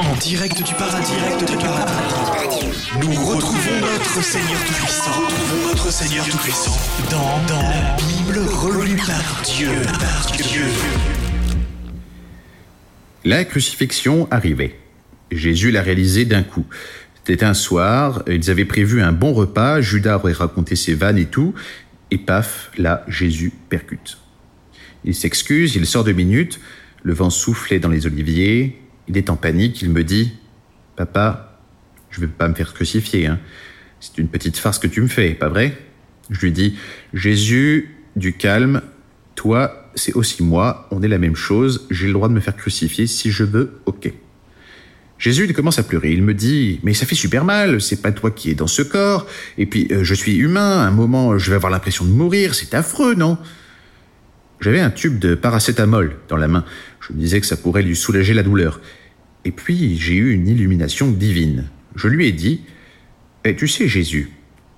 En direct du paradis, direct du paradis. Nous retrouvons notre Seigneur Tout-Puissant. Retrouvons notre Seigneur Tout-Puissant dans, dans la Bible relue par Dieu, par Dieu. La crucifixion arrivait. Jésus l'a réalisé d'un coup. C'était un soir, ils avaient prévu un bon repas, Judas aurait raconté ses vannes et tout, et paf, là, Jésus percute. Il s'excuse, il sort de minutes, le vent soufflait dans les oliviers, il est en panique, il me dit Papa, je vais pas me faire crucifier, hein. c'est une petite farce que tu me fais, pas vrai? Je lui dis Jésus, du calme, toi, c'est aussi moi, on est la même chose, j'ai le droit de me faire crucifier si je veux, ok. Jésus il commence à pleurer. Il me dit Mais ça fait super mal, c'est pas toi qui es dans ce corps. Et puis, euh, je suis humain, à un moment, je vais avoir l'impression de mourir, c'est affreux, non? J'avais un tube de paracétamol dans la main. Je me disais que ça pourrait lui soulager la douleur. Et puis, j'ai eu une illumination divine. Je lui ai dit eh, Tu sais, Jésus,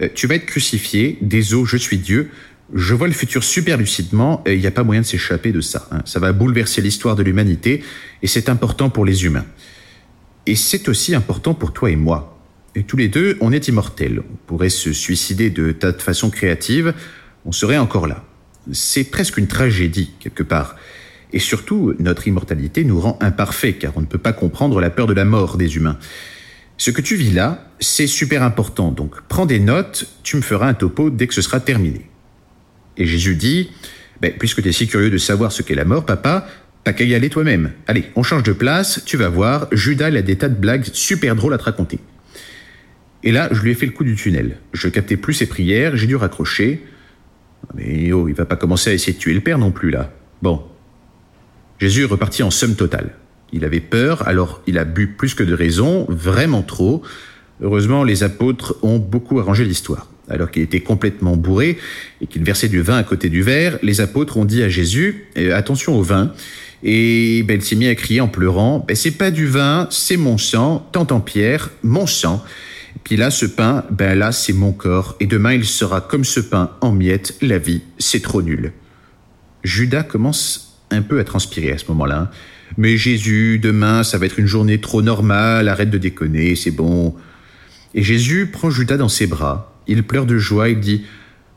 euh, tu vas être crucifié, désolé, je suis Dieu. Je vois le futur super lucidement et il n'y a pas moyen de s'échapper de ça. Hein. Ça va bouleverser l'histoire de l'humanité et c'est important pour les humains. Et c'est aussi important pour toi et moi. Et tous les deux, on est immortels. On pourrait se suicider de tas de façons créatives, on serait encore là. C'est presque une tragédie, quelque part. Et surtout, notre immortalité nous rend imparfaits, car on ne peut pas comprendre la peur de la mort des humains. Ce que tu vis là, c'est super important, donc prends des notes, tu me feras un topo dès que ce sera terminé. Et Jésus dit, ben, puisque tu es si curieux de savoir ce qu'est la mort, papa, T'as qu'à y aller toi-même. Allez, on change de place, tu vas voir, Judas il a des tas de blagues super drôles à te raconter. Et là, je lui ai fait le coup du tunnel. Je captais plus ses prières, j'ai dû raccrocher. Mais oh, il va pas commencer à essayer de tuer le père non plus là. Bon. Jésus est reparti en somme totale. Il avait peur, alors il a bu plus que de raison, vraiment trop. Heureusement, les apôtres ont beaucoup arrangé l'histoire. Alors qu'il était complètement bourré et qu'il versait du vin à côté du verre, les apôtres ont dit à Jésus euh, Attention au vin. Et ben, il s'est mis à crier en pleurant ben, C'est pas du vin, c'est mon sang, t'entends Pierre, mon sang. Et puis là, ce pain, ben là, c'est mon corps. Et demain, il sera comme ce pain en miettes. La vie, c'est trop nul. Judas commence un peu à transpirer à ce moment-là. Mais Jésus, demain, ça va être une journée trop normale, arrête de déconner, c'est bon. Et Jésus prend Judas dans ses bras. Il pleure de joie, il dit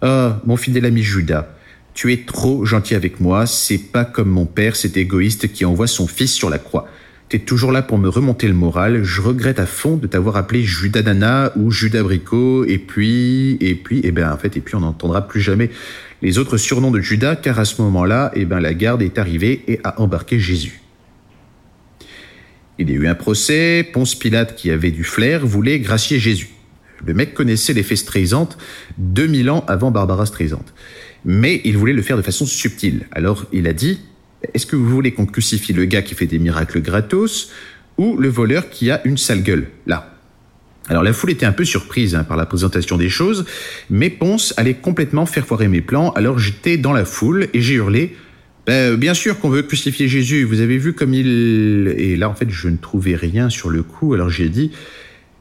Ah, mon fidèle ami Judas, tu es trop gentil avec moi, c'est pas comme mon père, cet égoïste qui envoie son fils sur la croix. T'es toujours là pour me remonter le moral, je regrette à fond de t'avoir appelé Judas Nana ou Judas Bricot, et puis, et puis, et eh ben en fait, et puis on n'entendra plus jamais les autres surnoms de Judas, car à ce moment-là, eh ben la garde est arrivée et a embarqué Jésus. Il y a eu un procès, Ponce Pilate, qui avait du flair, voulait gracier Jésus. Le mec connaissait les Streisand 2000 ans avant Barbara Streisand mais il voulait le faire de façon subtile. Alors il a dit, est-ce que vous voulez qu'on crucifie le gars qui fait des miracles gratos ou le voleur qui a une sale gueule, là alors la foule était un peu surprise hein, par la présentation des choses, mais Ponce allait complètement faire foirer mes plans, alors j'étais dans la foule et j'ai hurlé ben, bien sûr qu'on veut crucifier Jésus, vous avez vu comme il... Et là en fait je ne trouvais rien sur le coup, alors j'ai dit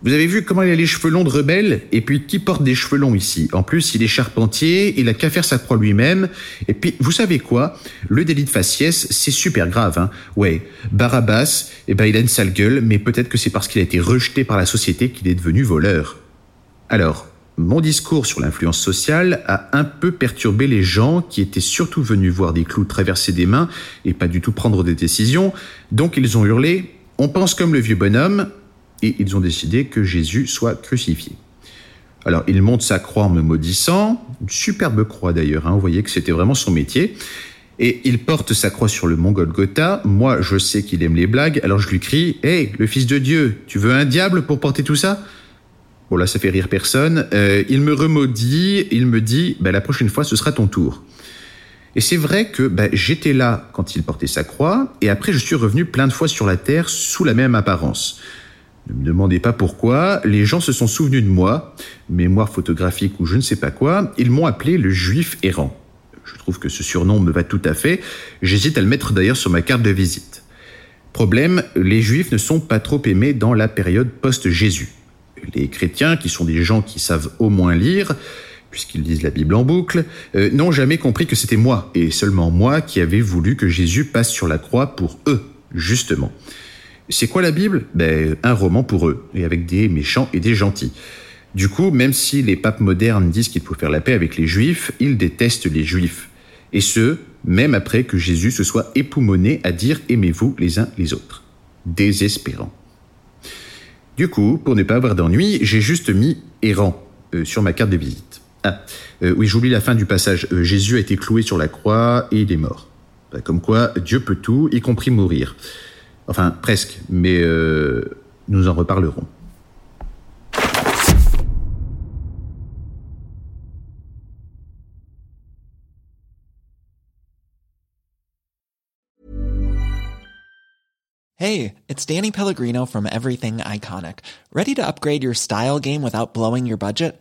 vous avez vu comment il a les cheveux longs de rebelle Et puis, qui porte des cheveux longs ici En plus, il est charpentier, il a qu'à faire sa croix lui-même. Et puis, vous savez quoi? Le délit de faciès, c'est super grave. Hein ouais, Barabbas, eh ben, il a une sale gueule, mais peut-être que c'est parce qu'il a été rejeté par la société qu'il est devenu voleur. Alors, mon discours sur l'influence sociale a un peu perturbé les gens qui étaient surtout venus voir des clous traverser des mains et pas du tout prendre des décisions, donc ils ont hurlé « On pense comme le vieux bonhomme, et ils ont décidé que Jésus soit crucifié. Alors il monte sa croix en me maudissant, une superbe croix d'ailleurs, hein, vous voyez que c'était vraiment son métier, et il porte sa croix sur le mont Golgotha, moi je sais qu'il aime les blagues, alors je lui crie « Hé, le fils de Dieu, tu veux un diable pour porter tout ça ?» Bon là ça fait rire personne, euh, il me remaudit, il me dit bah, La prochaine fois ce sera ton tour ». Et c'est vrai que bah, j'étais là quand il portait sa croix, et après je suis revenu plein de fois sur la terre sous la même apparence. Ne me demandez pas pourquoi, les gens se sont souvenus de moi, mémoire photographique ou je ne sais pas quoi, ils m'ont appelé le juif errant. Je trouve que ce surnom me va tout à fait, j'hésite à le mettre d'ailleurs sur ma carte de visite. Problème, les juifs ne sont pas trop aimés dans la période post-Jésus. Les chrétiens, qui sont des gens qui savent au moins lire, puisqu'ils lisent la Bible en boucle, euh, n'ont jamais compris que c'était moi, et seulement moi, qui avais voulu que Jésus passe sur la croix pour eux, justement. C'est quoi la Bible? Ben, un roman pour eux, et avec des méchants et des gentils. Du coup, même si les papes modernes disent qu'il faut faire la paix avec les juifs, ils détestent les juifs. Et ce, même après que Jésus se soit époumoné à dire aimez-vous les uns les autres. Désespérant. Du coup, pour ne pas avoir d'ennui, j'ai juste mis errant euh, sur ma carte de visite. Ah, euh, oui, j'oublie la fin du passage. Euh, Jésus a été cloué sur la croix et il est mort. Bah, comme quoi, Dieu peut tout, y compris mourir. Enfin, presque, mais nous en reparlerons. Hey, it's Danny Pellegrino from Everything Iconic. Ready to upgrade your style game without blowing your budget?